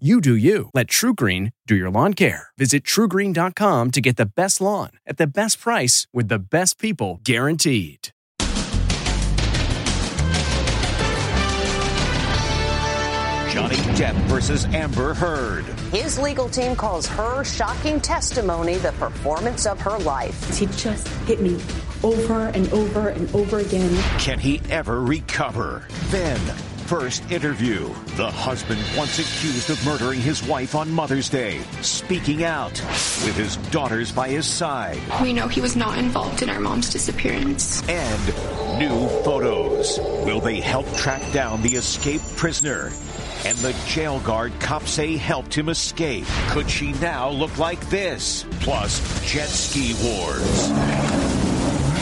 You do you. Let TruGreen do your lawn care. Visit trugreen.com to get the best lawn at the best price with the best people guaranteed. Johnny Depp versus Amber Heard. His legal team calls her shocking testimony the performance of her life. He just hit me over and over and over again. Can he ever recover? Then, first interview. The husband once accused of murdering his wife on Mother's Day, speaking out with his daughters by his side. We know he was not involved in our mom's disappearance. And new photos. Will they help track down the escaped prisoner? And the jail guard cops say helped him escape. Could she now look like this? Plus, jet ski wars.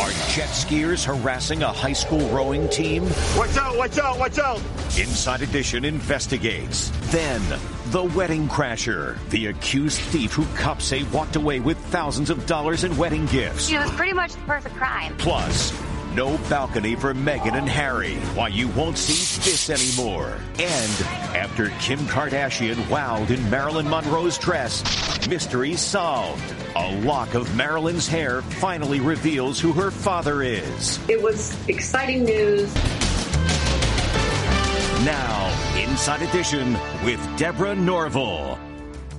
Are jet skiers harassing a high school rowing team? Watch out, watch out, watch out! Inside Edition investigates. Then, the wedding crasher, the accused thief who cops say walked away with thousands of dollars in wedding gifts. It was pretty much the perfect crime. Plus, no balcony for Meghan and Harry. Why you won't see this anymore. And after Kim Kardashian wowed in Marilyn Monroe's dress, mystery solved. A lock of Marilyn's hair finally reveals who her father is. It was exciting news. Now, Inside Edition with Deborah Norville.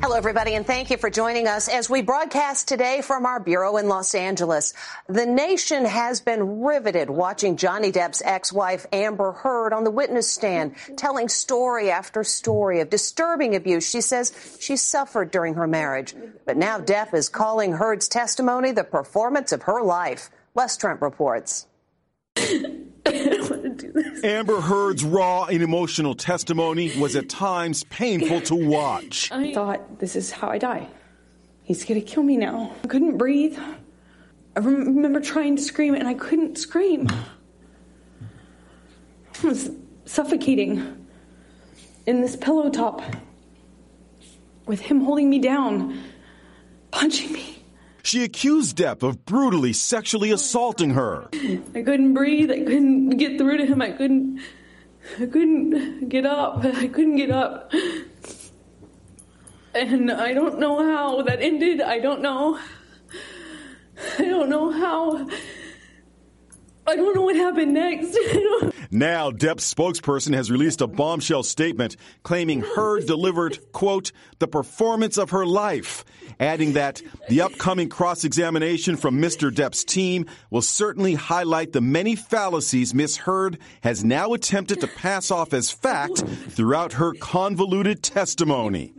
Hello, everybody, and thank you for joining us as we broadcast today from our bureau in Los Angeles. The nation has been riveted watching Johnny Depp's ex-wife Amber Heard on the witness stand, telling story after story of disturbing abuse she says she suffered during her marriage. But now Depp is calling Heard's testimony the performance of her life. Les Trent reports. Amber Heard's raw and emotional testimony was at times painful to watch. I thought, this is how I die. He's going to kill me now. I couldn't breathe. I remember trying to scream and I couldn't scream. I was suffocating in this pillow top with him holding me down, punching me. She accused Depp of brutally sexually assaulting her. I couldn't breathe. I couldn't get through to him. I couldn't. I couldn't get up. I couldn't get up. And I don't know how that ended. I don't know. I don't know how. I don't know what happened next. now, Depp's spokesperson has released a bombshell statement claiming Heard delivered, quote, the performance of her life, adding that the upcoming cross examination from Mr. Depp's team will certainly highlight the many fallacies Miss Heard has now attempted to pass off as fact throughout her convoluted testimony.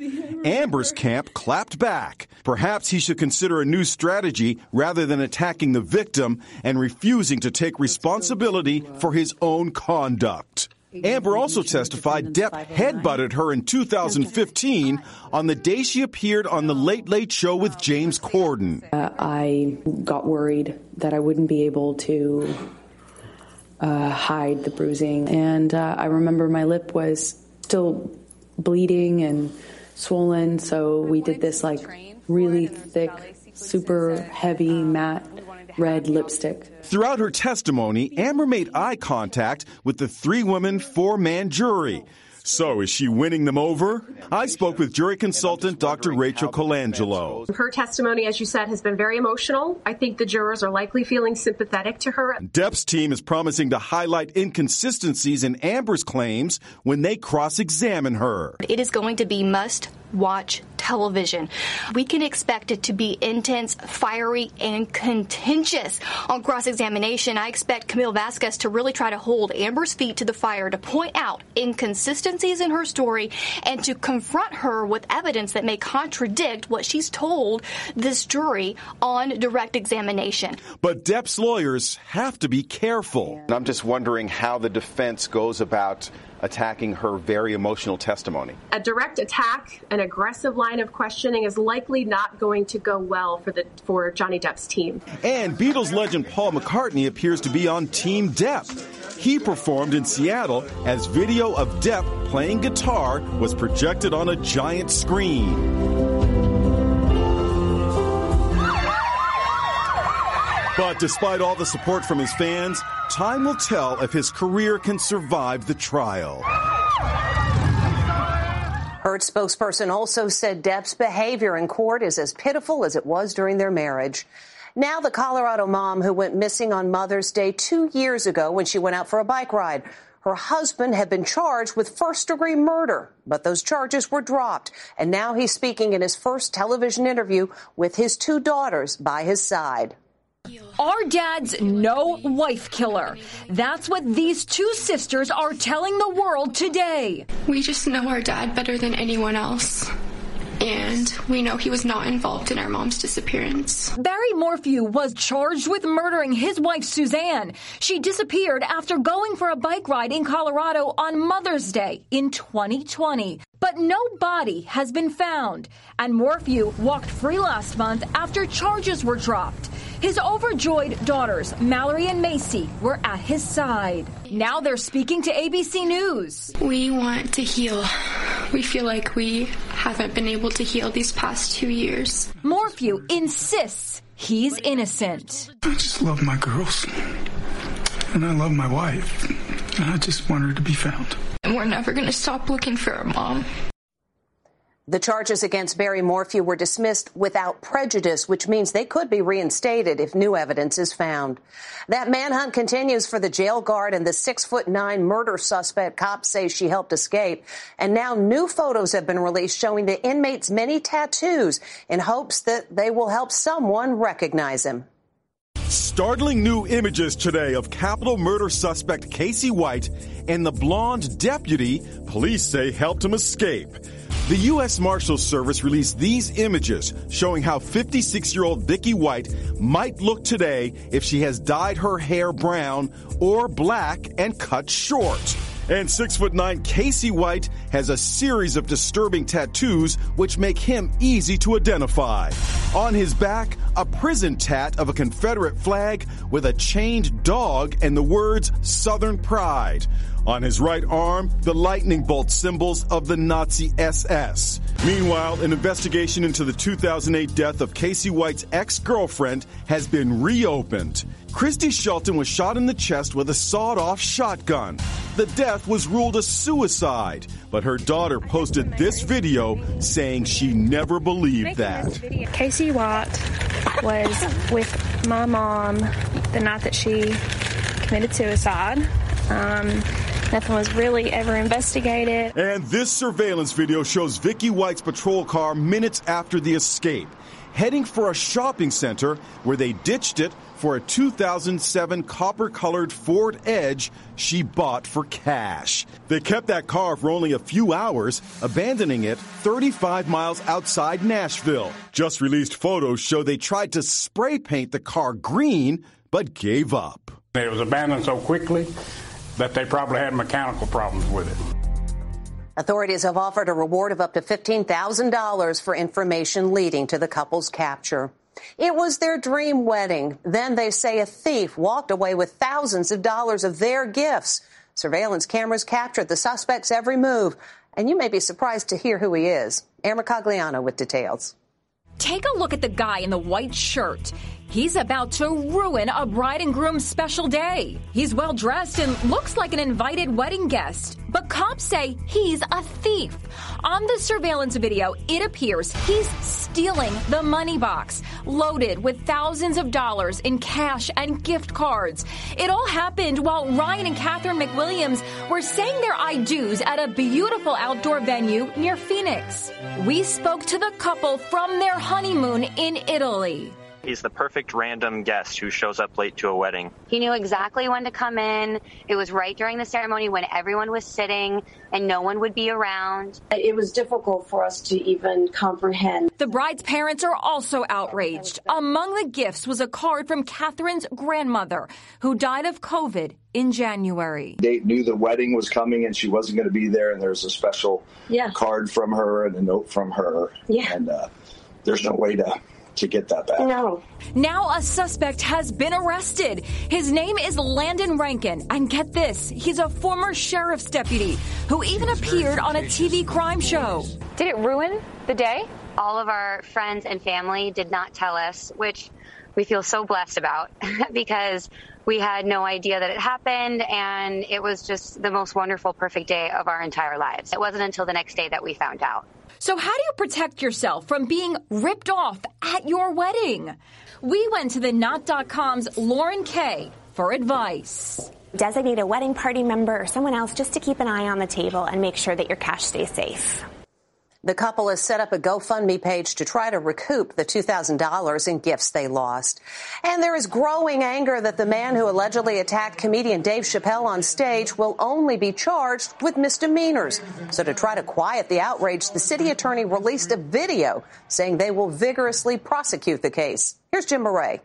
Amber's camp clapped back. Perhaps he should consider a new strategy rather than attacking the victim and refusing to take responsibility for his own conduct. Amber also testified Depp headbutted her in 2015 on the day she appeared on The Late Late Show with James Corden. Uh, I got worried that I wouldn't be able to uh, hide the bruising. And uh, I remember my lip was still bleeding and swollen, so we did this like really thick, super heavy, matte red lipstick. Throughout her testimony, Amber made eye contact with the three woman, four man jury. So, is she winning them over? I spoke with jury consultant Dr. Rachel Colangelo. Her testimony, as you said, has been very emotional. I think the jurors are likely feeling sympathetic to her. Depp's team is promising to highlight inconsistencies in Amber's claims when they cross examine her. It is going to be must watch television. We can expect it to be intense, fiery, and contentious. On cross examination, I expect Camille Vasquez to really try to hold Amber's feet to the fire to point out inconsistencies in her story and to confront her with evidence that may contradict what she's told this jury on direct examination. But Depp's lawyers have to be careful. I'm just wondering how the defense goes about attacking her very emotional testimony. A direct attack, an aggressive line of questioning is likely not going to go well for the for Johnny Depp's team. And Beatles legend Paul McCartney appears to be on Team Depp. He performed in Seattle as video of Depp playing guitar was projected on a giant screen. But despite all the support from his fans, time will tell if his career can survive the trial. Heard spokesperson also said Depp's behavior in court is as pitiful as it was during their marriage. Now, the Colorado mom who went missing on Mother's Day two years ago when she went out for a bike ride. Her husband had been charged with first degree murder, but those charges were dropped. And now he's speaking in his first television interview with his two daughters by his side. Our dad's no wife killer. That's what these two sisters are telling the world today. We just know our dad better than anyone else. And we know he was not involved in our mom's disappearance. Barry Morphew was charged with murdering his wife, Suzanne. She disappeared after going for a bike ride in Colorado on Mother's Day in 2020. But no body has been found. And Morphew walked free last month after charges were dropped. His overjoyed daughters, Mallory and Macy, were at his side. Now they're speaking to ABC News. We want to heal. We feel like we haven't been able to heal these past two years. Morphew insists he's innocent. I just love my girls. And I love my wife. And I just want her to be found. And we're never going to stop looking for our mom. The charges against Barry Morphew were dismissed without prejudice, which means they could be reinstated if new evidence is found. That manhunt continues for the jail guard and the six foot nine murder suspect. Cops say she helped escape. And now new photos have been released showing the inmate's many tattoos in hopes that they will help someone recognize him. Startling new images today of capital murder suspect Casey White and the blonde deputy police say helped him escape. The U.S. Marshals Service released these images showing how 56 year old Vicky White might look today if she has dyed her hair brown or black and cut short. And six foot nine Casey White has a series of disturbing tattoos which make him easy to identify. On his back, a prison tat of a Confederate flag with a chained dog and the words Southern Pride. On his right arm, the lightning bolt symbols of the Nazi SS. Meanwhile, an investigation into the 2008 death of Casey White's ex-girlfriend has been reopened. Christy Shelton was shot in the chest with a sawed-off shotgun. The death was ruled a suicide, but her daughter posted this video saying she never believed that. Casey White was with my mom the night that she committed suicide. Um, Nothing was really ever investigated. And this surveillance video shows Vicky White's patrol car minutes after the escape, heading for a shopping center where they ditched it for a 2007 copper colored Ford Edge she bought for cash. They kept that car for only a few hours, abandoning it 35 miles outside Nashville. Just released photos show they tried to spray paint the car green, but gave up. It was abandoned so quickly that they probably had mechanical problems with it. Authorities have offered a reward of up to $15,000 for information leading to the couple's capture. It was their dream wedding. Then they say a thief walked away with thousands of dollars of their gifts. Surveillance cameras captured the suspect's every move. And you may be surprised to hear who he is. Ann Mercogliano with details. Take a look at the guy in the white shirt. He's about to ruin a bride and groom's special day. He's well dressed and looks like an invited wedding guest. But cops say he's a thief. On the surveillance video, it appears he's stealing the money box, loaded with thousands of dollars in cash and gift cards. It all happened while Ryan and Catherine McWilliams were saying their I do's at a beautiful outdoor venue near Phoenix. We spoke to the couple from their honeymoon in Italy. He's the perfect random guest who shows up late to a wedding. He knew exactly when to come in. It was right during the ceremony when everyone was sitting and no one would be around. It was difficult for us to even comprehend. The bride's parents are also outraged. Among the gifts was a card from Catherine's grandmother, who died of COVID in January. They knew the wedding was coming and she wasn't going to be there, and there's a special yeah. card from her and a note from her. Yeah. And uh, there's no way to to get that back. No. Now a suspect has been arrested. His name is Landon Rankin. And get this, he's a former sheriff's deputy who even appeared on a TV crime show. Did it ruin the day? All of our friends and family did not tell us, which we feel so blessed about because we had no idea that it happened and it was just the most wonderful, perfect day of our entire lives. It wasn't until the next day that we found out. So, how do you protect yourself from being ripped off at your wedding? We went to the Knot.com's Lauren Kay for advice. Designate a wedding party member or someone else just to keep an eye on the table and make sure that your cash stays safe. The couple has set up a GoFundMe page to try to recoup the $2,000 in gifts they lost. And there is growing anger that the man who allegedly attacked comedian Dave Chappelle on stage will only be charged with misdemeanors. So to try to quiet the outrage, the city attorney released a video saying they will vigorously prosecute the case. Here's Jim Moret.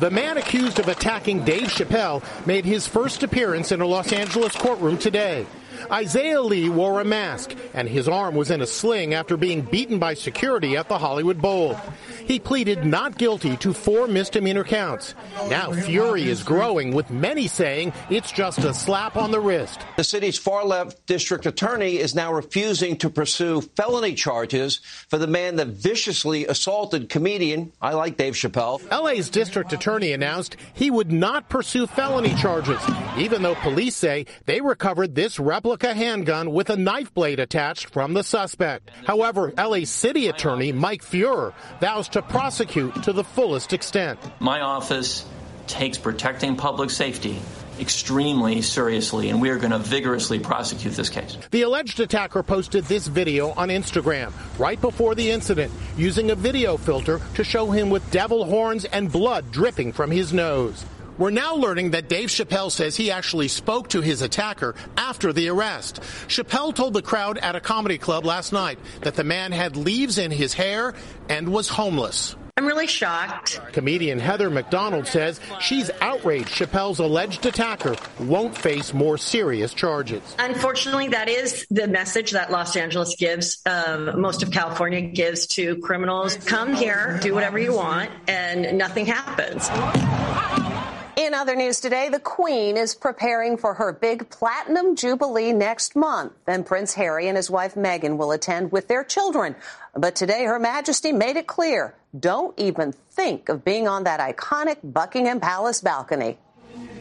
The man accused of attacking Dave Chappelle made his first appearance in a Los Angeles courtroom today. Isaiah Lee wore a mask, and his arm was in a sling after being beaten by security at the Hollywood Bowl. He pleaded not guilty to four misdemeanor counts. Now fury is growing, with many saying it's just a slap on the wrist. The city's far left district attorney is now refusing to pursue felony charges for the man that viciously assaulted comedian, I like Dave Chappelle. LA's district attorney announced he would not pursue felony charges, even though police say they recovered this replica handgun with a knife blade attached from the suspect. However, LA city attorney Mike Feuer vows to prosecute to the fullest extent. My office takes protecting public safety extremely seriously, and we are going to vigorously prosecute this case. The alleged attacker posted this video on Instagram right before the incident, using a video filter to show him with devil horns and blood dripping from his nose. We're now learning that Dave Chappelle says he actually spoke to his attacker after the arrest. Chappelle told the crowd at a comedy club last night that the man had leaves in his hair and was homeless. I'm really shocked. Comedian Heather McDonald says she's outraged Chappelle's alleged attacker won't face more serious charges. Unfortunately, that is the message that Los Angeles gives, um, most of California gives to criminals. Come here, do whatever you want, and nothing happens. In other news today, the Queen is preparing for her big platinum jubilee next month, and Prince Harry and his wife Meghan will attend with their children. But today, Her Majesty made it clear don't even think of being on that iconic Buckingham Palace balcony.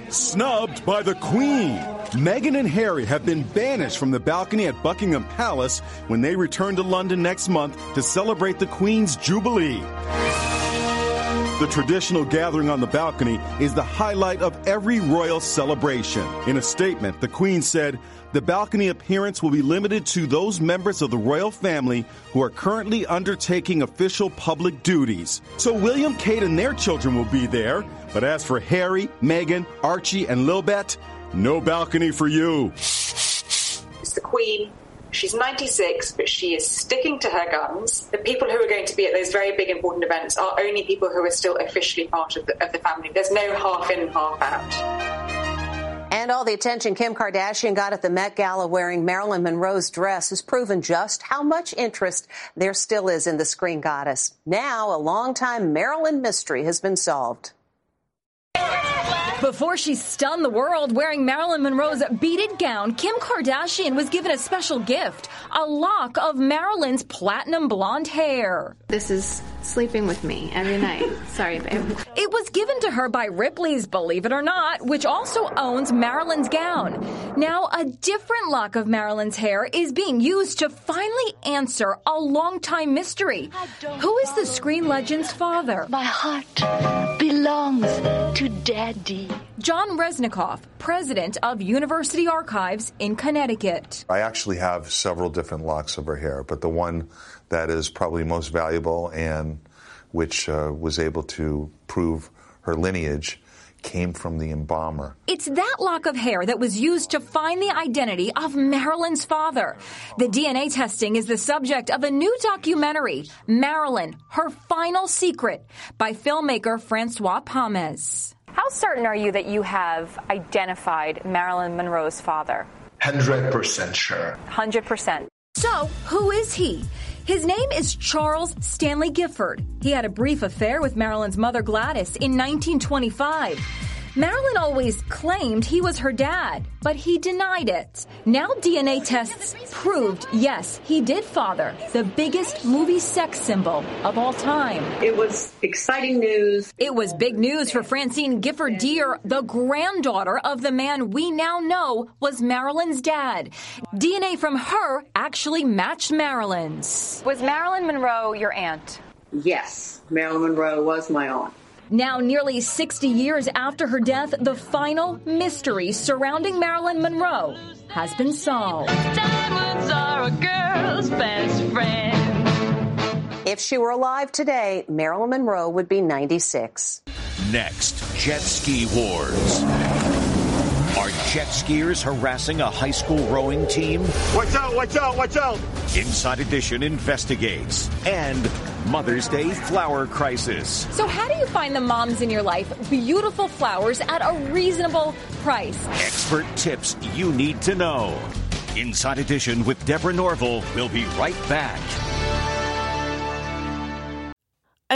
Snubbed by the Queen. Meghan and Harry have been banished from the balcony at Buckingham Palace when they return to London next month to celebrate the Queen's Jubilee. The traditional gathering on the balcony is the highlight of every royal celebration. In a statement, the Queen said, the balcony appearance will be limited to those members of the royal family who are currently undertaking official public duties. So William, Kate, and their children will be there. But as for Harry, Meghan, Archie, and Lilibet, no balcony for you. It's the Queen She's 96, but she is sticking to her guns. The people who are going to be at those very big important events are only people who are still officially part of the, of the family. There's no half in, half out. And all the attention Kim Kardashian got at the Met Gala wearing Marilyn Monroe's dress has proven just how much interest there still is in the screen goddess. Now, a long-time Marilyn mystery has been solved. Before she stunned the world wearing Marilyn Monroe's beaded gown, Kim Kardashian was given a special gift a lock of Marilyn's platinum blonde hair. This is sleeping with me every night. Sorry, babe. It was given to her by Ripley's, believe it or not, which also owns Marilyn's gown. Now, a different lock of Marilyn's hair is being used to finally answer a long-time mystery. Who is the screen legend's father? My heart belongs to Daddy. John Reznikoff, president of University Archives in Connecticut. I actually have several different locks of her hair, but the one that is probably most valuable and which uh, was able to prove her lineage came from the embalmer. It's that lock of hair that was used to find the identity of Marilyn's father. The DNA testing is the subject of a new documentary, Marilyn, Her Final Secret, by filmmaker Francois Pomès. How certain are you that you have identified Marilyn Monroe's father? 100% sure. 100%. So, who is he? His name is Charles Stanley Gifford. He had a brief affair with Marilyn's mother Gladys in 1925. Marilyn always claimed he was her dad, but he denied it. Now DNA tests proved, yes, he did father the biggest movie sex symbol of all time. It was exciting news. It was big news for Francine Gifford Deer, the granddaughter of the man we now know was Marilyn's dad. DNA from her actually matched Marilyn's. Was Marilyn Monroe your aunt? Yes, Marilyn Monroe was my aunt. Now, nearly 60 years after her death, the final mystery surrounding Marilyn Monroe has been solved. Diamonds are a girl's best friend. If she were alive today, Marilyn Monroe would be 96. Next, jet ski wars. Are jet skiers harassing a high school rowing team? Watch out, watch out, watch out! Inside Edition investigates. And Mother's Day flower crisis. So, how do you find the moms in your life beautiful flowers at a reasonable price? Expert tips you need to know. Inside Edition with Deborah Norville will be right back.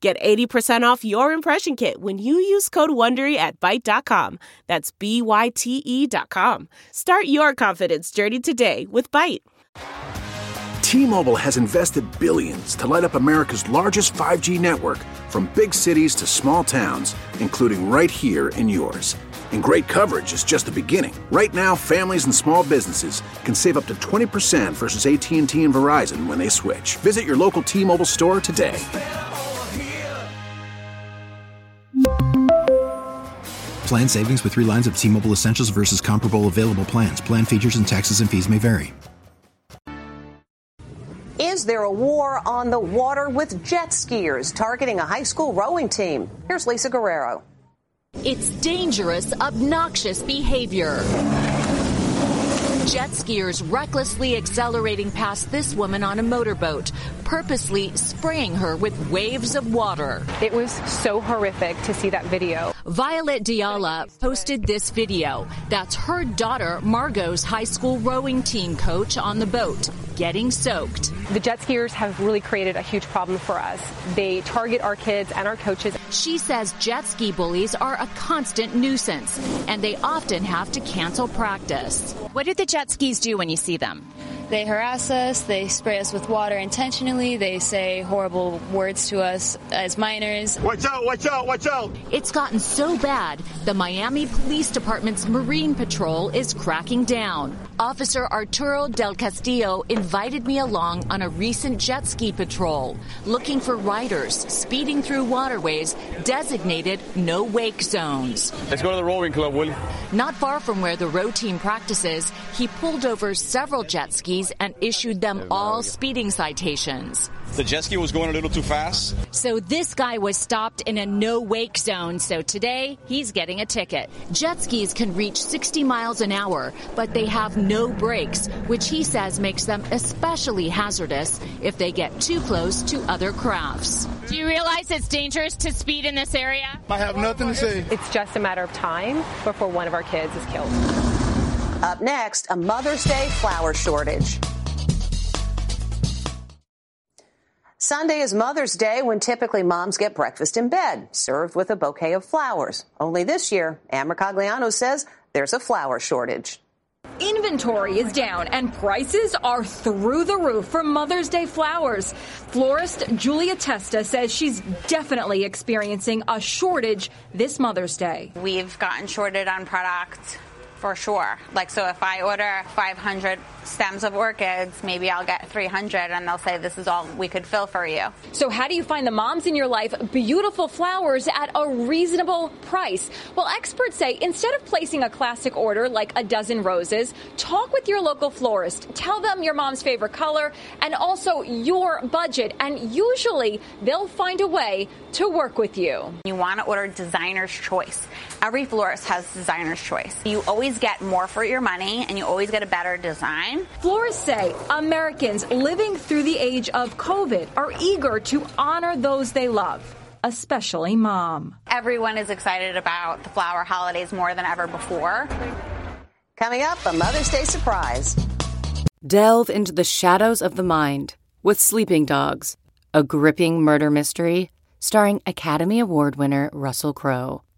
Get 80% off your impression kit when you use code WONDERY at Byte.com. That's B-Y-T-E dot com. Start your confidence journey today with Byte. T-Mobile has invested billions to light up America's largest 5G network from big cities to small towns, including right here in yours. And great coverage is just the beginning. Right now, families and small businesses can save up to 20% versus AT&T and Verizon when they switch. Visit your local T-Mobile store today. Plan savings with three lines of T Mobile Essentials versus comparable available plans. Plan features and taxes and fees may vary. Is there a war on the water with jet skiers targeting a high school rowing team? Here's Lisa Guerrero. It's dangerous, obnoxious behavior. Jet skiers recklessly accelerating past this woman on a motorboat, purposely spraying her with waves of water. It was so horrific to see that video. Violet Diala posted this video. That's her daughter, Margot's high school rowing team coach on the boat, getting soaked. The jet skiers have really created a huge problem for us. They target our kids and our coaches. She says jet ski bullies are a constant nuisance, and they often have to cancel practice. What do the jet skis do when you see them? They harass us, they spray us with water intentionally, they say horrible words to us as minors. Watch out, watch out, watch out! It's gotten so bad, the Miami Police Department's Marine Patrol is cracking down. Officer Arturo Del Castillo invited me along on a recent jet ski patrol, looking for riders speeding through waterways designated no wake zones. Let's go to the rowing club, Will. Not far from where the row team practices, he pulled over several jet skis skis and issued them all speeding citations. The jet ski was going a little too fast. So this guy was stopped in a no wake zone. So today he's getting a ticket. Jet skis can reach 60 miles an hour, but they have no brakes, which he says makes them especially hazardous if they get too close to other crafts. Do you realize it's dangerous to speed in this area? I have nothing to say. It's just a matter of time before one of our kids is killed. Up next, a Mother's Day flower shortage. Sunday is Mother's Day when typically moms get breakfast in bed, served with a bouquet of flowers. Only this year, Ann Mercogliano says there's a flower shortage. Inventory is down and prices are through the roof for Mother's Day flowers. Florist Julia Testa says she's definitely experiencing a shortage this Mother's Day. We've gotten shorted on product for sure. Like, so if I order 500 stems of orchids, maybe I'll get 300 and they'll say this is all we could fill for you. So, how do you find the moms in your life beautiful flowers at a reasonable price? Well, experts say instead of placing a classic order like a dozen roses, talk with your local florist. Tell them your mom's favorite color and also your budget, and usually they'll find a way to work with you. You want to order designer's choice. Every florist has designer's choice. You always get more for your money and you always get a better design. Florists say Americans living through the age of COVID are eager to honor those they love, especially mom. Everyone is excited about the flower holidays more than ever before. Coming up, a Mother's Day surprise. Delve into the shadows of the mind with Sleeping Dogs, a gripping murder mystery starring Academy Award winner Russell Crowe.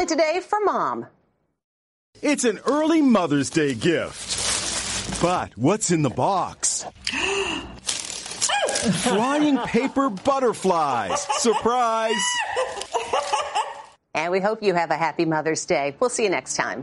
Finally, today for mom. It's an early Mother's Day gift. But what's in the box? Flying paper butterflies. Surprise! And we hope you have a happy Mother's Day. We'll see you next time.